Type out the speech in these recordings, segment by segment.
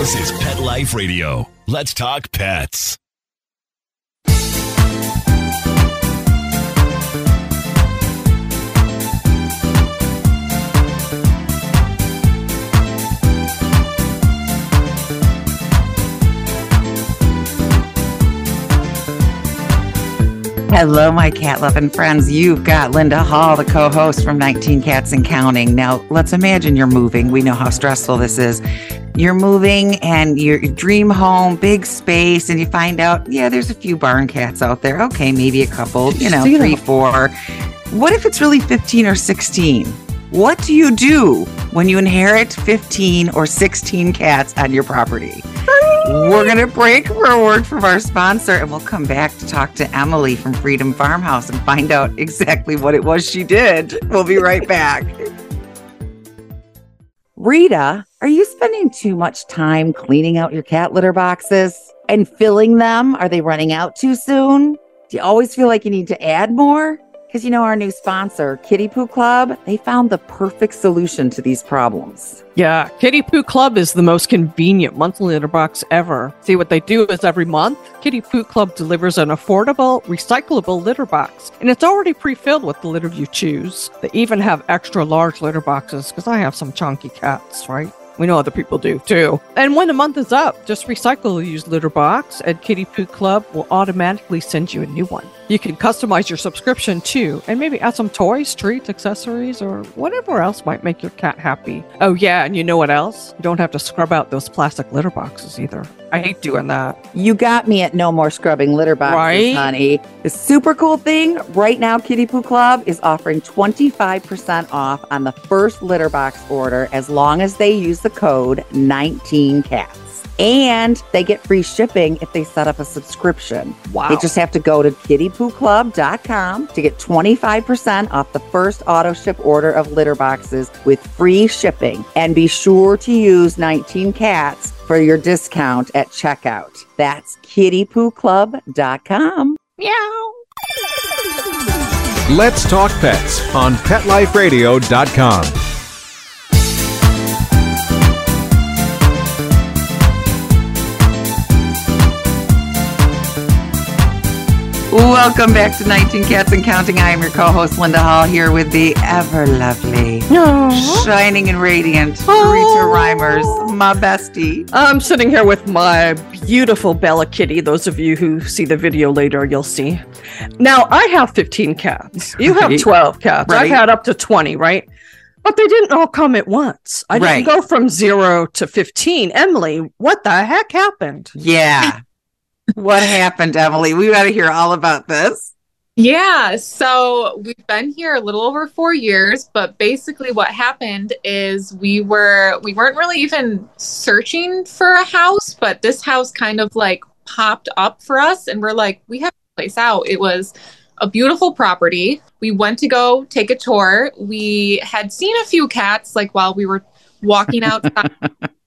This is Pet Life Radio. Let's talk pets. Hello, my cat loving friends. You've got Linda Hall, the co host from 19 Cats and Counting. Now, let's imagine you're moving. We know how stressful this is. You're moving and your dream home, big space, and you find out, yeah, there's a few barn cats out there. Okay, maybe a couple, you know, three, four. What if it's really 15 or 16? What do you do when you inherit 15 or 16 cats on your property? We're going to break for a word from our sponsor and we'll come back to talk to Emily from Freedom Farmhouse and find out exactly what it was she did. We'll be right back. Rita, are you spending too much time cleaning out your cat litter boxes and filling them? Are they running out too soon? Do you always feel like you need to add more? Because you know, our new sponsor, Kitty Poo Club, they found the perfect solution to these problems. Yeah, Kitty Poo Club is the most convenient monthly litter box ever. See, what they do is every month, Kitty Poo Club delivers an affordable, recyclable litter box, and it's already pre filled with the litter you choose. They even have extra large litter boxes because I have some chunky cats, right? We know other people do too. And when the month is up, just recycle the used litter box, and Kitty Poo Club will automatically send you a new one. You can customize your subscription too, and maybe add some toys, treats, accessories, or whatever else might make your cat happy. Oh, yeah, and you know what else? You don't have to scrub out those plastic litter boxes either. I hate doing that. You got me at no more scrubbing litter boxes, Right? honey. The super cool thing right now, Kitty Poo Club is offering 25% off on the first litter box order as long as they use the code 19cats. And they get free shipping if they set up a subscription. Wow. They just have to go to kittypooclub.com to get 25% off the first auto ship order of litter boxes with free shipping. And be sure to use 19 cats for your discount at checkout. That's kittypooclub.com. Meow. Let's Talk Pets on PetLifeRadio.com. Welcome back to 19 Cats and Counting. I am your co-host Linda Hall here with the ever lovely, shining and radiant Rita. Reimers, my bestie. I'm sitting here with my beautiful Bella Kitty. Those of you who see the video later, you'll see. Now, I have 15 cats. You have 12 cats. Right. I've had up to 20, right? But they didn't all come at once. I didn't go from zero to 15. Emily, what the heck happened? Yeah. What happened, Emily? We got to hear all about this. Yeah, so we've been here a little over four years, but basically what happened is we were we weren't really even searching for a house, but this house kind of like popped up for us and we're like, we have to place out. It was a beautiful property. We went to go take a tour. We had seen a few cats like while we were walking outside.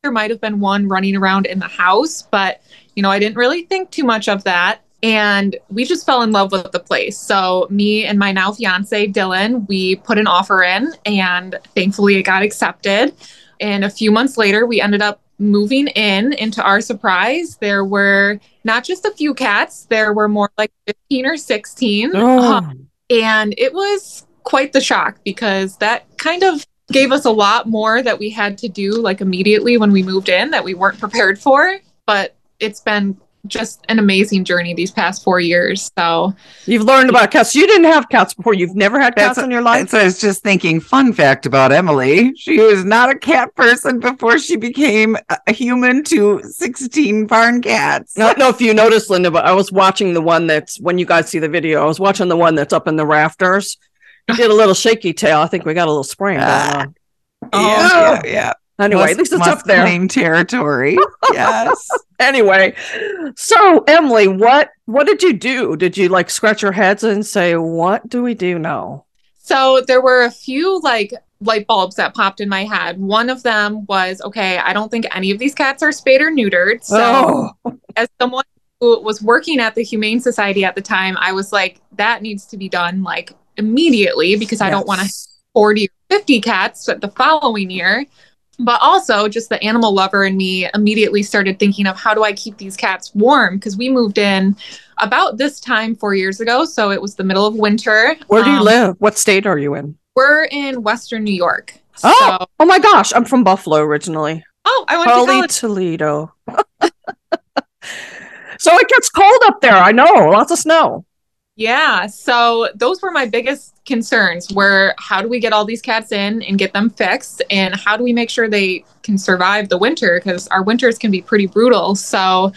there might have been one running around in the house, but you know, I didn't really think too much of that. And we just fell in love with the place. So, me and my now fiance, Dylan, we put an offer in, and thankfully it got accepted. And a few months later, we ended up moving in. And to our surprise, there were not just a few cats, there were more like 15 or 16. Oh. Um, and it was quite the shock because that kind of gave us a lot more that we had to do like immediately when we moved in that we weren't prepared for. But it's been just an amazing journey these past four years. So, You've learned about cats. You didn't have cats before. You've never had cats in your life. That's what I was just thinking. Fun fact about Emily: she was not a cat person before she became a- a human to sixteen barn cats. I don't know if you noticed, Linda, but I was watching the one that's when you guys see the video. I was watching the one that's up in the rafters. He did a little shaky tail. I think we got a little spraying going on. Ah. yeah, yeah, yeah. Anyway, Must- at least it's must up there. Claim territory. yes. Anyway, so Emily, what what did you do? Did you like scratch your heads and say, "What do we do now?" so there were a few like light bulbs that popped in my head. One of them was okay, I don't think any of these cats are spayed or neutered. So, oh, as someone who was working at the Humane Society at the time, I was like, that needs to be done like immediately because I don't want to Yes. 40 or 50 cats the following year. But also, just the animal lover in me immediately started thinking of how do I keep these cats warm? Because we moved in about this time four years ago. So it was the middle of winter. Where do you Um, live? What state are you in? We're in Western New York. Oh, So, oh my gosh, I'm from Buffalo originally. oh, I went to Holy college. Toledo. so it gets cold up there. I know, lots of snow. Yeah. So those were my biggest concerns were how do we get all these cats in and get them fixed? And how do we make sure they can survive the winter? Because our winters can be pretty brutal. So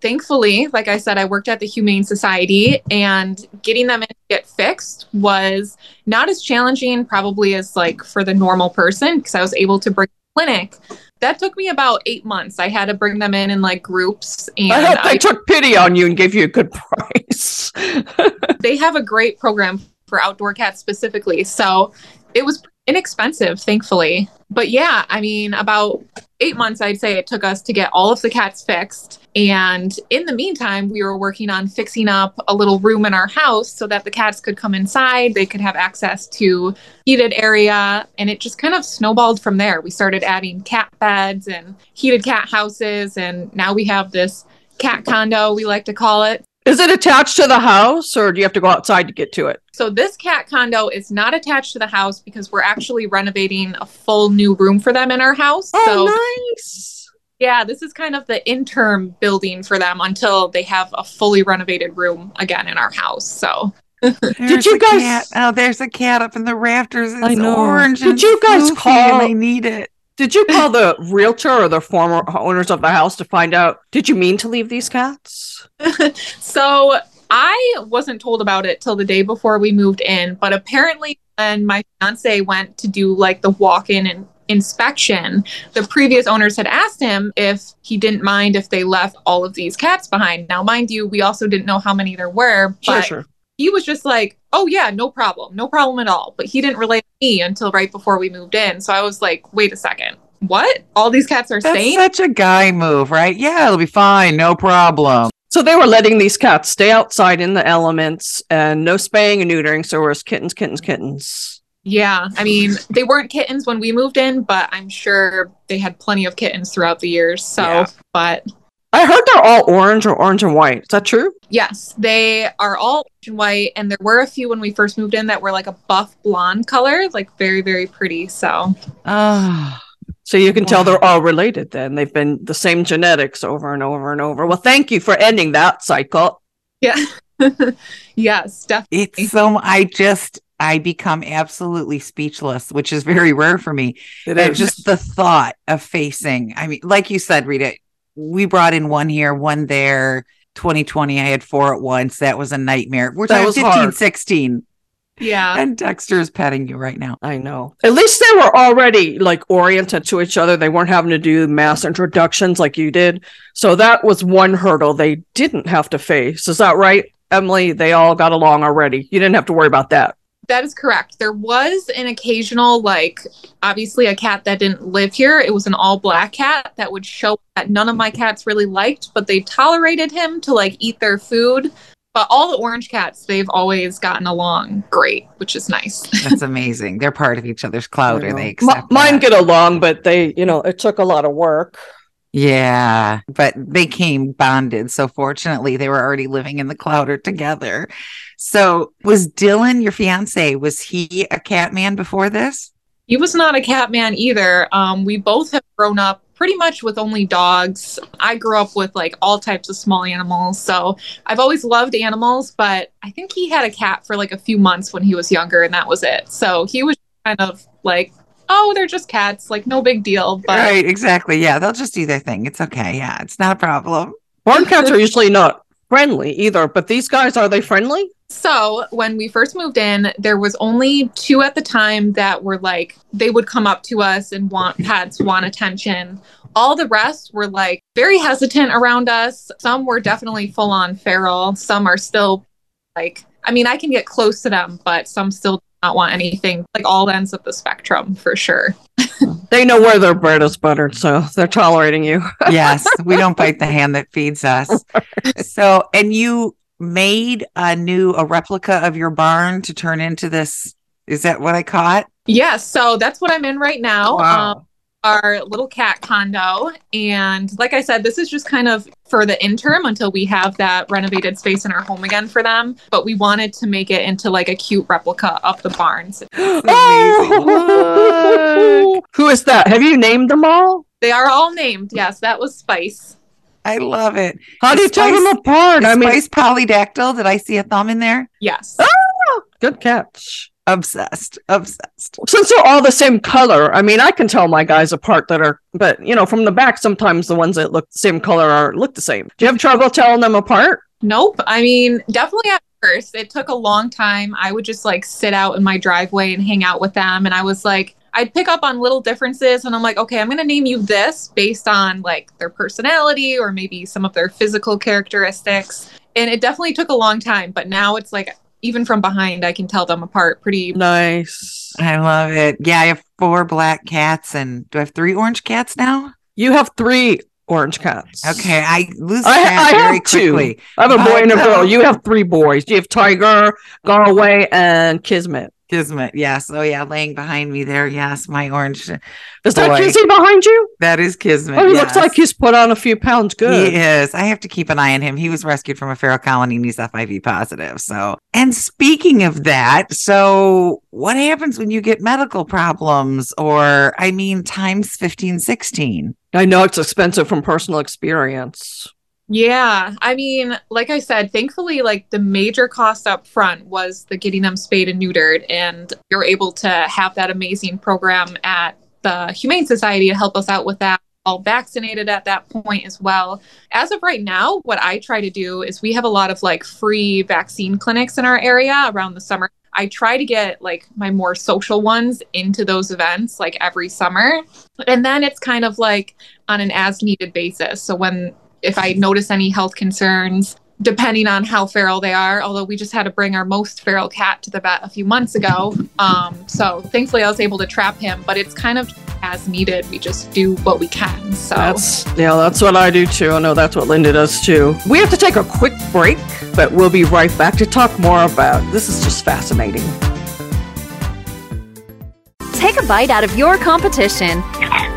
thankfully, like I said, I worked at the Humane Society and getting them in to get fixed was not as challenging probably as like for the normal person because I was able to bring clinic. That took me about eight months. I had to bring them in in like groups and I hope they I- took pity on you and gave you a good price. they have a great program for outdoor cats specifically. So it was inexpensive, thankfully. But yeah, I mean, about eight months, I'd say it took us to get all of the cats fixed. And in the meantime, we were working on fixing up a little room in our house so that the cats could come inside. They could have access to heated area. And it just kind of snowballed from there. We started adding cat beds and heated cat houses. And now we have this cat condo, we like to call it. Is it attached to the house or do you have to go outside to get to it? So this cat condo is not attached to the house because we're actually renovating a full new room for them in our house. Oh, so Oh, nice. yeah, this is kind of the interim building for them until they have a fully renovated room again in our house. So did you guys- cat. Oh, there's a cat up in the rafters. It's I know. orange. Did and you guys call- And I need it. Did you call the realtor or the former owners of the house to find out? Did you mean to leave these cats? so I wasn't told about it till the day before we moved in, but apparently when my fiance went to do like the walk-in and inspection, the previous owners had asked him if he didn't mind if they left all of these cats behind. Now, mind you, we also didn't know how many there were, Sure, but sure. He was just like, "Oh yeah, no problem, no problem at all." But he didn't relate to me until right before we moved in. So I was like, "Wait a second, what? All these cats are That's sane?" such a guy move, right? Yeah, it'll be fine. No problem. So they were letting these cats stay outside in the elements and no spaying and neutering. So it was kittens, kittens, kittens. Yeah, I mean, they weren't kittens when we moved in, but I'm sure they had plenty of kittens throughout the years. So, Yeah. but I heard they're all orange or orange and white. Is that true? yes, they are all orange and white, and there were a few when we first moved in that were like a buff blonde color, like very, very pretty. So, Oh, So you can tell they're all related then. They've been the same genetics over and over and over. Well, thank you for ending that cycle. yeah. yes, definitely. it's so. I just I become absolutely speechless, which is very rare for me. It And just the thought of facing. I mean, like you said, Rita, we brought in one here, one there. 2020, I had four at once. That was a nightmare. We're That talking was 15, hard. 16. Yeah. And Dexter is petting you right now. I know. At least they were already like oriented to each other. They weren't having to do mass introductions like you did. So that was one hurdle they didn't have to face. Is that right, Emily? They all got along already. You didn't have to worry about that. That is correct. There was an occasional, like, obviously a cat that didn't live here. It was an all black cat that would show that none of my mm-hmm. cats really liked, but they tolerated him to like eat their food. But all the orange cats, they've always gotten along great, which is nice. That's amazing. They're part of each other's cloud, I or they Mi- accept mine that. get along, but they, you know, it took a lot of work. Yeah, but they came bonded. So fortunately, they were already living in the clowder together. So was Dylan your fiance? Was he a cat man before this? he was not a cat man either. Um, we both have grown up pretty much with only dogs. I grew up with like all types of small animals. So I've always loved animals, but I think he had a cat for like a few months when he was younger, and that was it. So he was kind of like, oh, they're just cats, like no big deal. But right, exactly. Yeah, they'll just do their thing. It's okay. Yeah, it's not a problem. Barn cats are usually not friendly either, but these guys, are they friendly? So when we first moved in, there was only two at the time that were like they would come up to us and want pets, want attention. All the rest were like very hesitant around us. Some were definitely full on feral. Some are still like I mean, I can get close to them, but some still do not want anything. Like all ends of the spectrum for sure. They know where their bread is buttered, so they're tolerating you. Yes, we don't bite the hand that feeds us. So, and you made a new a replica of your barn to turn into this. Is that what I caught? Yes, so that's what I'm in right now. Um, our little cat condo. And like I said, this is just kind of for the interim until we have that renovated space in our home again for them. But we wanted to make it into like a cute replica of the barns. Oh, who is that? Have you named them all? They are all named. Yes, that was Spice. I love it. How do you tell them apart? I mean, Spice polydactyl. Did I see a thumb in there? Yes. Ah! good catch. Obsessed. Obsessed. Since they're all the same color, I mean, I can tell my guys apart that are, but you know, from the back, sometimes the ones that look the same color are look the same. Do you have trouble telling them apart? Nope. I mean, definitely at first, it took a long time. I would just like sit out in my driveway and hang out with them. And I was like, I'd pick up on little differences and I'm like, okay, I'm going to name you this based on like their personality or maybe some of their physical characteristics. And it definitely took a long time. But now it's like, even from behind, I can tell them apart pretty. Nice. I love it. Yeah, I have four black cats and do I have three orange cats now? You have three orange cats. Okay, I lose I- track I have very two. quickly. I have a boy I and a girl. know. You have three boys. You have Tiger, Galway, and Kismet. Kismet, yes. Oh yeah, laying behind me there. Yes, my orange. Is that Kizzy behind you? That is Kismet. Oh, he yes. looks like he's put on a few pounds. Good. He is. I have to keep an eye on him. He was rescued from a feral colony and he's FIV positive. So, and speaking of that, so what happens when you get medical problems or, I mean, times 15, 16? I know it's expensive from personal experience. Yeah. I mean, like I said, thankfully, like the major cost up front was the getting them spayed and neutered. And you're able to have that amazing program at the Humane Society to help us out with that. All vaccinated at that point as well. As of right now, what I try to do is we have a lot of like free vaccine clinics in our area around the summer. I try to get like my more social ones into those events like every summer. And then it's kind of like on an as needed basis. So when if I notice any health concerns, depending on how feral they are. Although we just had to bring our most feral cat to the vet a few months ago. Um, so thankfully I was able to trap him, but it's kind of as needed. We just do what we can. So That's yeah, that's what I do too. I know that's what Linda does too. We have to take a quick break, but we'll be right back to talk more about this is just fascinating. Take a bite out of your competition.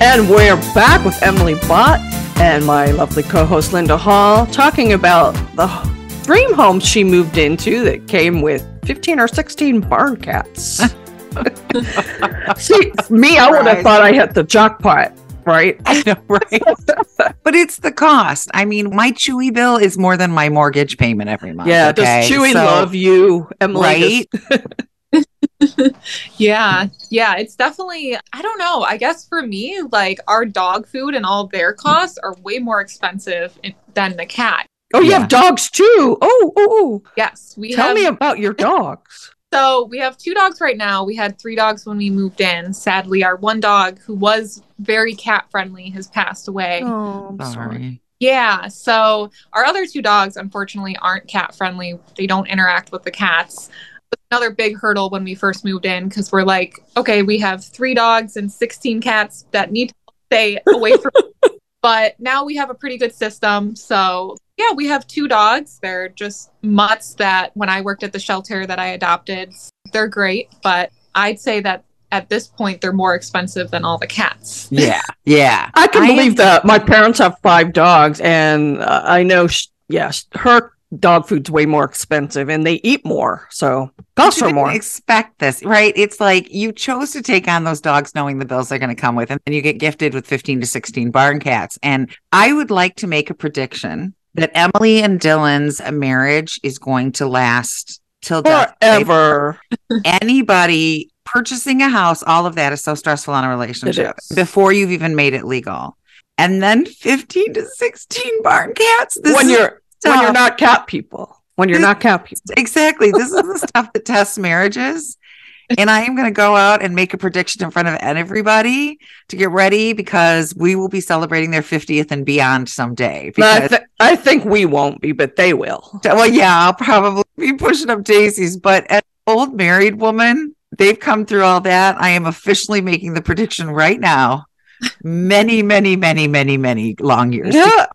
And we're back with Emily Bott and my lovely co-host Linda Hall talking about the dream home she moved into that came with 15 or 16 barn cats. See, me, I would have thought I hit the jackpot, right? I know, right? but it's the cost. I mean, my Chewy bill is more than my mortgage payment every month. Yeah, okay? does Chewy So- love you, Emily? Right? yeah, yeah, it's definitely, I don't know. I guess for me, like our dog food and all their costs are way more expensive than the cat. Oh, you Yeah. have dogs too. Oh, oh, oh. Yes, we Tell have. me about your dogs. So we have two dogs right now. We had three dogs when we moved in. Sadly, our one dog, who was very cat friendly, has passed away. Oh, I'm Sorry. Yeah. So our other two dogs, unfortunately, aren't cat friendly. They don't interact with the cats. It was Another big hurdle when we first moved in because we're like, okay, we have three dogs and 16 cats that need to stay away from. but now we have a pretty good system. So yeah, we have two dogs. They're just mutts that when I worked at the shelter that I adopted, they're great. But I'd say that at this point, they're more expensive than all the cats. Yeah. Yeah. I can I believe am- that. My parents have five dogs, and uh, I know, sh- yes, her dog food's way more expensive and they eat more. So costs are more. expect this, right? It's like you chose to take on those dogs knowing the bills they're going to come with, and then you get gifted with 15 to 16 barn cats. And I would like to make a prediction that Emily and Dylan's marriage is going to last till. Forever. Anybody purchasing a house, all of that is so stressful on a relationship before you've even made it legal. And then 15 to 16 barn cats. This when is you're when you're not cat people. When you're This- not cat people. Exactly. This is the stuff that tests marriages. And I am going to go out and make a prediction in front of everybody to get ready because we will be celebrating their 50th and beyond someday. No, I, th- I think we won't be, but they will. well, yeah, I'll probably be pushing up daisies, but as an old married woman, they've come through all that. I am officially making the prediction right now. Many, many, many, many, many long years. Yeah.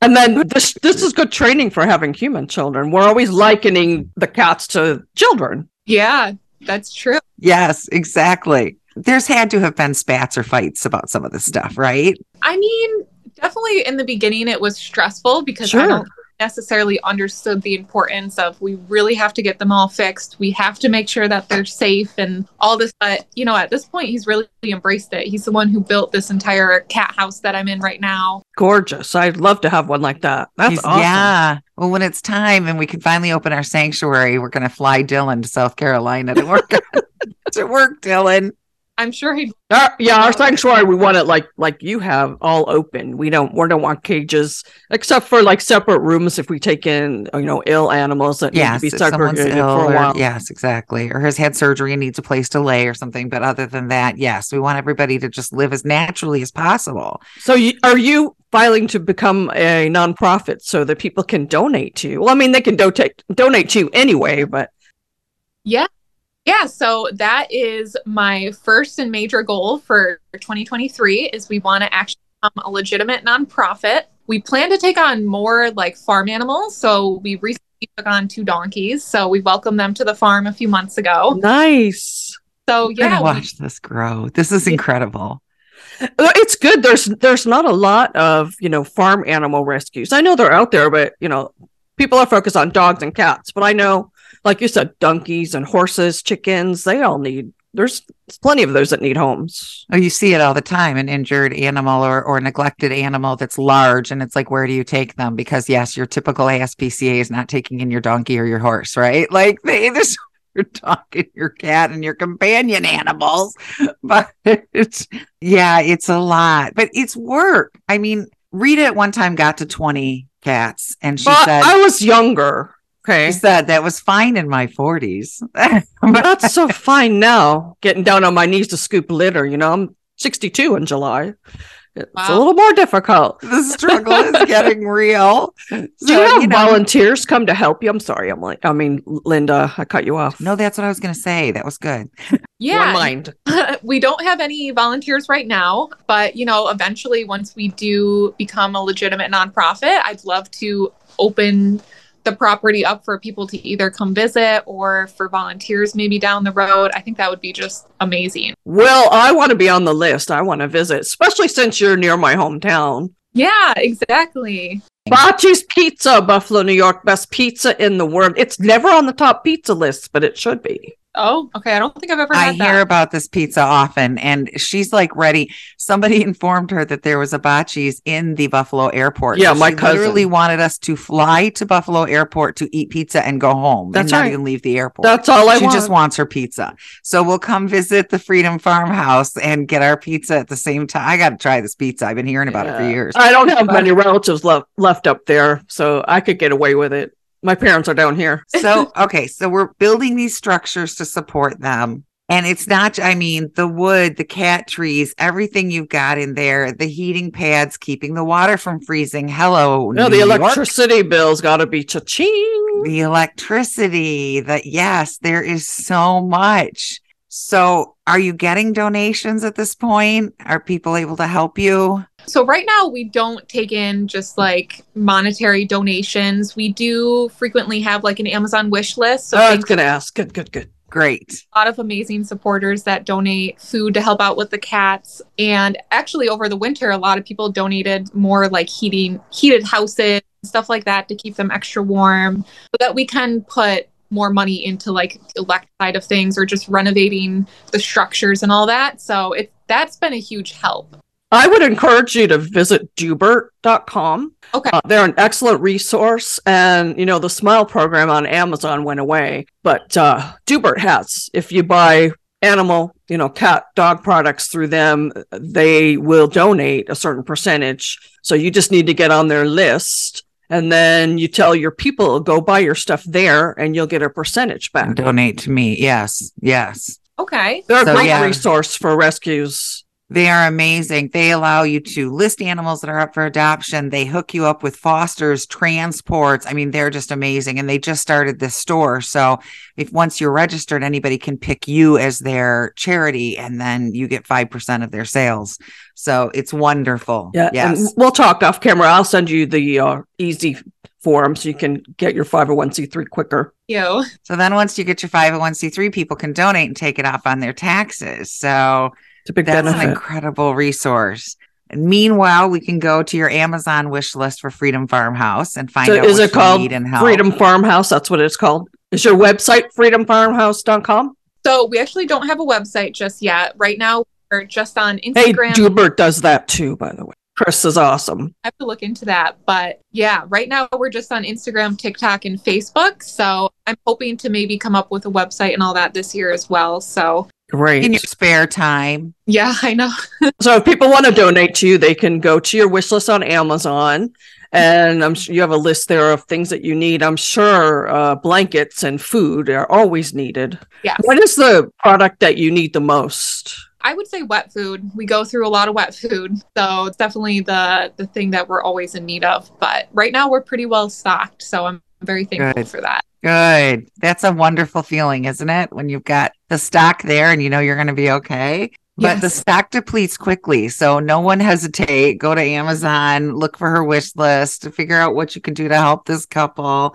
And then this this is good training for having human children. We're always likening the cats to children. Yeah, that's true. Yes, exactly. There's had to have been spats or fights about some of this stuff, right? I mean, definitely in the beginning it was stressful because I Sure. don't necessarily understood the importance of we really have to get them all fixed. We have to make sure that they're safe and all this. But, you know, at this point, he's really embraced it. He's the one who built this entire cat house that I'm in right now. Gorgeous. I'd love to have one like that. That's He's- awesome. Yeah. Well, when it's time and we can finally open our sanctuary, we're going to fly Dylan to South Carolina to work. to work, Dylan. I'm sure he Our- yeah, our sanctuary we want it like like you have all open. We don't we don't want cages except for like separate rooms if we take in you know ill animals that Yes, need if to be someone's segregated ill for a or- while. yes, exactly. Or has had surgery and needs a place to lay or something. But other than that, yes, we want everybody to just live as naturally as possible. So you, are you filing to become a nonprofit so that people can donate to you? Well, I mean they can donate donate to you anyway, but Yeah. Yeah, so that is my first and major goal for 2023 is we want to actually become a legitimate nonprofit. We plan to take on more like farm animals. So we recently took on two donkeys. So we welcomed them to the farm a few months ago. nice. So yeah, we- watch this grow. This is incredible. Uh, It's good. There's there's not a lot of you know farm animal rescues. I know they're out there, but you know people are focused on dogs and cats. But I know, like you said, donkeys and horses, chickens. They all need. There's plenty of those that need homes. Oh, you see it all the time an injured animal or, or neglected animal that's large. And it's like, where do you take them? Because, yes, your typical ASPCA is not taking in your donkey or your horse, right? Like, they, your dog and your cat and your companion animals. But it's, yeah, it's a lot, but it's work. I mean, Rita at one time got to 20 cats and she But said, I was younger. Okay, she said that was fine in my 40s. not so fine now. Getting down on my knees to scoop litter. You know, I'm 62 in July. It's a little more difficult. the struggle is getting real. So, Do you have you know- volunteers come to help you? I'm sorry. I'm like, I mean, Linda, I cut you off. No, that's what I was going to say. That was good. Yeah, mind. we don't have any volunteers right now, but you know, eventually once we do become a legitimate nonprofit, I'd love to open the property up for people to either come visit or for volunteers maybe down the road. I think that would be just amazing. Well, I want to be on the list. I want to visit, especially since you're near my hometown. Yeah, exactly. Bocce's Pizza, Buffalo, New York, best pizza in the world. It's never on the top pizza list, but it should be. Oh, okay. I don't think I've ever I had hear that. about this pizza often, and she's like ready. Somebody informed her that there was a Bocce's in the Buffalo airport. Yeah, So my she cousin. literally wanted us to fly to Buffalo airport to eat pizza and go home That's and not even leave the airport. That's all I she want. just wants her pizza. So we'll come visit the Freedom Farmhouse and get our pizza at the same time. I got to try this pizza. I've been hearing about it for years. I don't have many relatives left left up there, so I could get away with it. My parents are down here. so okay so we're building these structures to support them and it's not i mean the wood the cat trees everything you've got in there the heating pads keeping the water from freezing hello No, New the York. electricity bill's got to be cha-ching. the electricity that yes there is so much so are you getting donations at this point are people able to help you So right now we don't take in just like monetary donations. We do frequently have like an Amazon wish list. So Oh, I was gonna ask. Good, good, good. great a lot of amazing supporters that donate food to help out with the cats. And actually over the winter, a lot of people donated more like heating heated houses stuff like that to keep them extra warm so that we can put more money into like the electric side of things or just renovating the structures and all that. So it that's been a huge help. I would encourage you to visit doobert.com. Okay. Uh, they're an excellent resource. And, you know, the Smile program on Amazon went away, but uh, Doobert has. If you buy animal, you know, cat, dog products through them, they will donate a certain percentage. So you just need to get on their list. And then you tell your people, go buy your stuff there and you'll get a percentage back. Donate to me. Yes. Yes. Okay. They're a great yeah. resource for rescues. They are amazing. They allow you to list animals that are up for adoption. They hook you up with fosters, transports. I mean, they're just amazing. And they just started this store. So if once you're registered, anybody can pick you as their charity and then you get 5% of their sales. So it's wonderful. Yeah. Yes. And we'll talk off camera. I'll send you the uh, easy form so you can get your 501c3 quicker. You. So then once you get your 501c3, people can donate and take it off on their taxes. So It's a big That's benefit. an incredible resource. And meanwhile, we can go to your Amazon wish list for Freedom Farmhouse and find So out is what it you called need and help. Freedom Farmhouse? That's what it's called. Is your website freedomfarmhouse.com? So we actually don't have a website just yet. Right now we're just on Instagram. Hey, Instagram. Doobert does that too, by the way. Chris is awesome. I have to look into that. But yeah, right now we're just on Instagram, TikTok, and Facebook. So I'm hoping to maybe come up with a website and all that this year as well. So Great. in your spare time. yeah, I know. So if people want to donate to you, they can go to your wish list on Amazon. And I'm sure you have a list there of things that you need. I'm sure uh, blankets and food are always needed. Yes. What is the product that you need the most? I would say wet food. We go through a lot of wet food. So it's definitely the the thing that we're always in need of. But right now we're pretty well stocked. So I'm very thankful Good. for that. Good. That's a wonderful feeling, isn't it? When you've got the stock there and you know you're going to be okay. But the stock depletes quickly. So no one hesitate. Go to Amazon, look for her wish list, figure out what you can do to help this couple.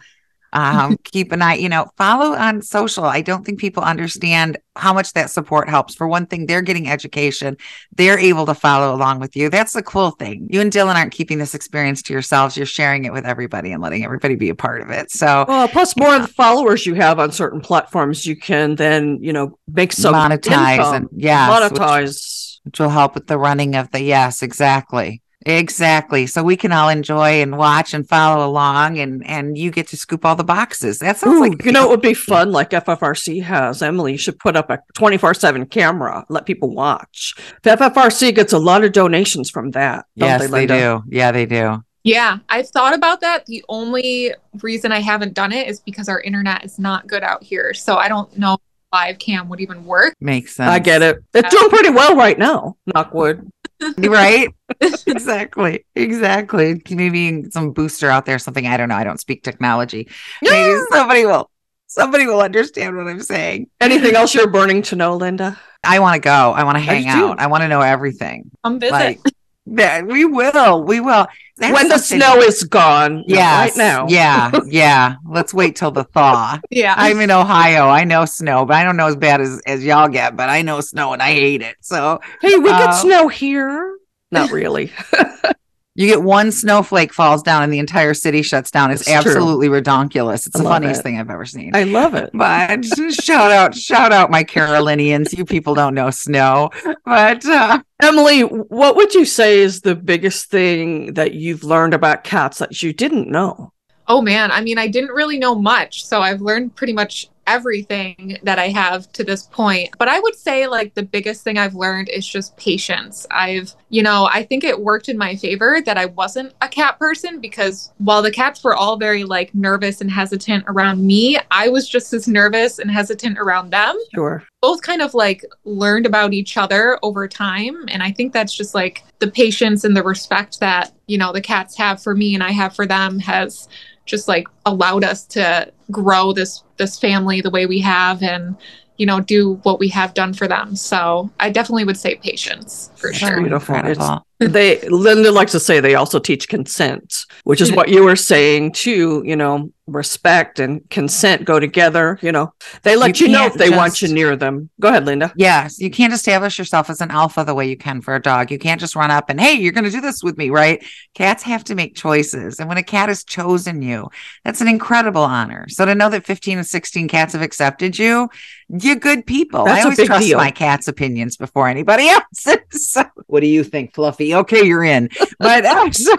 Um, keep an eye, you know, follow on social. I don't think people understand how much that support helps. For one thing, they're getting education, they're able to follow along with you. That's the cool thing. You and Dylan aren't keeping this experience to yourselves, you're sharing it with everybody and letting everybody be a part of it. So Well, plus more of the followers you have on certain platforms, you can then, you know, make some monetize income. and which- monetize. which will help with the running of the yes exactly exactly so we can all enjoy and watch and follow along and and you get to scoop all the boxes that sounds Ooh, like you know, it would be fun. Like FFRC has. Emily should put up a twenty four seven camera, let people watch. The FFRC gets a lot of donations from that. don't yes they, Linda? do yeah they do Yeah, I've thought about that. The only reason I haven't done it is because our internet is not good out here. So I don't know if live cam would even work. makes sense I get it. It's doing pretty well right now. Knockwood. right exactly exactly maybe some booster out there something i don't know i don't speak technology maybe somebody will somebody will understand what i'm saying Anything else you're burning to know, Linda? i want to go i want to hang too. out i want to know everything Come visit. like that we will we will That's when the snow is gone. Yeah. Right now. Yeah, yeah. Let's wait till the thaw. yeah. I'm in Ohio. I know snow, but I don't know as bad as, as y'all get, but I know snow and I hate it. So Hey, we get Uh, snow here. Not really. you get one snowflake falls down and the entire city shuts down. It's, It's true. absolutely redonkulous. It's I the funniest it. thing I've ever seen. I love it. but shout out, shout out my Carolinians. You people don't know snow, but uh, Emily, what would you say is the biggest thing that you've learned about cats that you didn't know? Oh man, I mean, I didn't really know much, so I've learned pretty much everything that I have to this point. But I would say like the biggest thing I've learned is just patience. I've, you know, I think it worked in my favor that I wasn't a cat person because while the cats were all very like nervous and hesitant around me, I was just as nervous and hesitant around them Sure. both kind of like learned about each other over time and i think that's just like the patience and the respect that you know the cats have for me and i have for them has just like allowed us to grow this this family the way we have and you know, do what we have done for them. So I definitely would say patience for So sure. Beautiful. incredible. They Linda likes to say they also teach consent, which is what you were saying too. You know, respect and consent go together. You know, they let You you, know if can't they want you near them. Go ahead, Linda. Yes, you can't establish yourself as an alpha the way you can for a dog. You can't just run up and, hey, you're going to do this with me, right? Cats have to make choices. And when a cat has chosen you, that's an incredible honor. So to know that 15 and 16 cats have accepted you, you're good people. That's I a always trust deal. my cat's opinions before anybody else's. so, what do you think, Fluffy? Okay, you're in. But uh, so-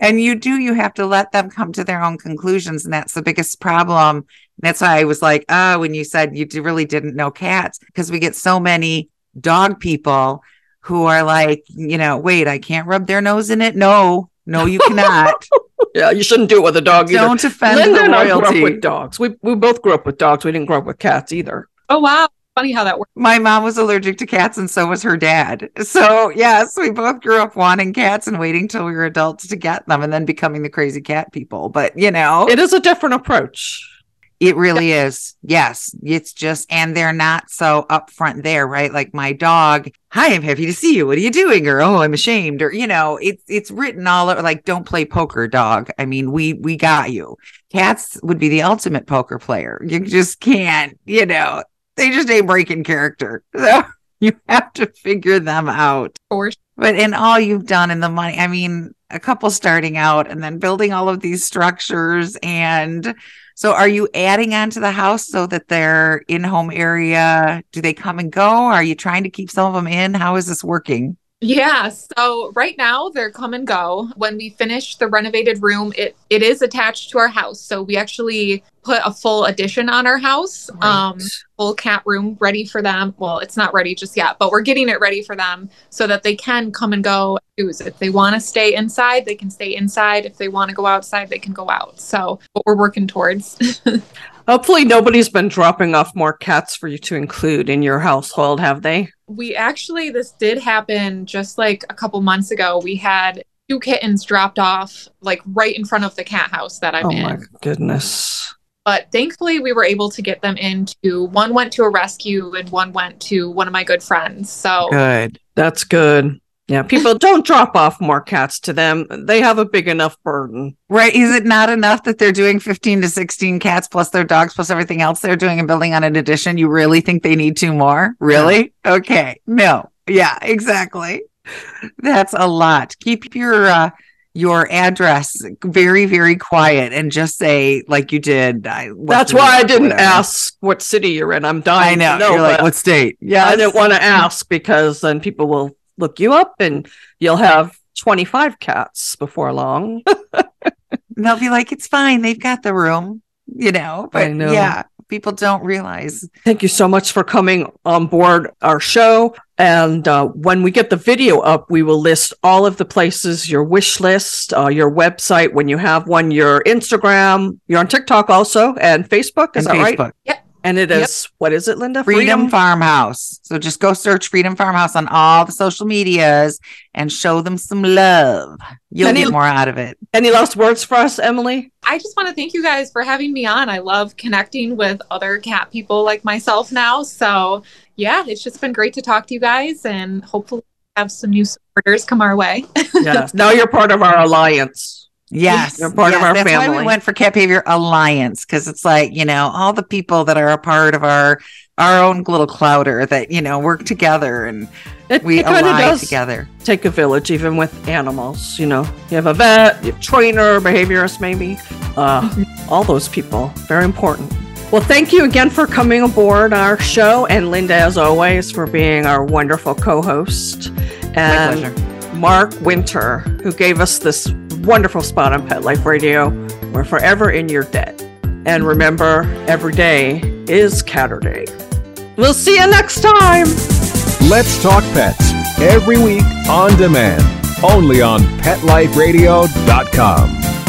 and you do, you have to let them come to their own conclusions. And that's the biggest problem. And That's why I was like, oh, when you said you really didn't know cats, because we get so many dog people who are like, you know, wait, I can't rub their nose in it. No, no, you cannot. Yeah, you shouldn't do it with a dog either. Don't offend Linda the and I grew up with dogs. We we both grew up with dogs. We didn't grow up with cats either. Oh wow. Funny how that works. My mom was allergic to cats, and so was her dad. So, yes, we both grew up wanting cats and waiting till we were adults to get them and then becoming the crazy cat people. But, you know, It is a different approach. It really is. Yes. It's just, and they're not so upfront there, right? Like my dog, hi, I'm happy to see you. What are you doing? Or, oh, I'm ashamed. Or, you know, it's, it's written all over like, don't play poker, dog. I mean, we, we got you. Cats would be the ultimate poker player. You just can't, you know, they just ain't breaking character. So you have to figure them out. For. But in all you've done in the money, I mean, a couple starting out and then building all of these structures. And so are you adding on to the house so that they're in home area? Do they come and go? Are you trying to keep some of them in? How is this working? Yeah. So right now they're come and go. When we finish the renovated room, it it is attached to our house. So we actually put a full addition on our house. Um full cat room ready for them. Well, it's not ready just yet, but we're getting it ready for them so that they can come and go. Choose if they want to stay inside, they can stay inside. If they want to go outside, they can go out. So what we're working towards. Hopefully, nobody's been dropping off more cats for you to include in your household, have they? we actually this did happen just like a couple months ago. We had two kittens dropped off like right in front of the cat house that I'm oh in. my goodness. But thankfully, we were able to get them into one went to a rescue and one went to one of my good friends. So Good. That's good. Yeah, people don't drop off more cats to them. They have a big enough burden. Right. Is it not enough that they're doing 15 to 16 cats plus their dogs plus everything else they're doing and building on an addition? You really think they need two more? Really? Okay. No. Yeah, exactly. That's a lot. Keep your uh your address very, very quiet and just say like you did. I, That's why I didn't whatever. ask what city you're in. I'm I dying. know. To know You're like, what state? Yeah. I didn't want to ask because then people will look you up and you'll have 25 cats before long. They'll be like, it's fine. They've got the room, you know. But I know. yeah, people don't realize. Thank you so much for coming on board our show. And uh, when we get the video up, we will list all of the places, your wish list, uh, your website, when you have one, your Instagram, you're on TikTok also, and Facebook. Is and that right? Facebook. And it is, what is it, Linda? Freedom Farmhouse. So just go search Freedom Farmhouse on all the social medias and show them some love. You'll Any- get more out of it. Any last words for us, Emily? I just want to thank you guys for having me on. I love connecting with other cat people like myself now. So yeah, it's just been great to talk to you guys and hopefully have some new supporters come our way. Yes. now you're part of our alliance. Yes. You're part of yes, our that's why family. we went for Cat Behavior Alliance because it's like, you know, all the people that are a part of our our own little clowder that, you know, work together and It, we it kind of ally does together. take a village, even with animals. You know, you have a vet, you have trainer, behaviorist, maybe. Uh, all those people, very important. Well, thank you again for coming aboard our show, and Linda, as always, for being our wonderful co-host, and pleasure. Mark Winter, who gave us this wonderful spot on Pet Life Radio. We're forever in your debt. And remember, every day is Caturday. We'll see you next time. Let's Talk Pets every week on demand, only on PetLifeRadio.com.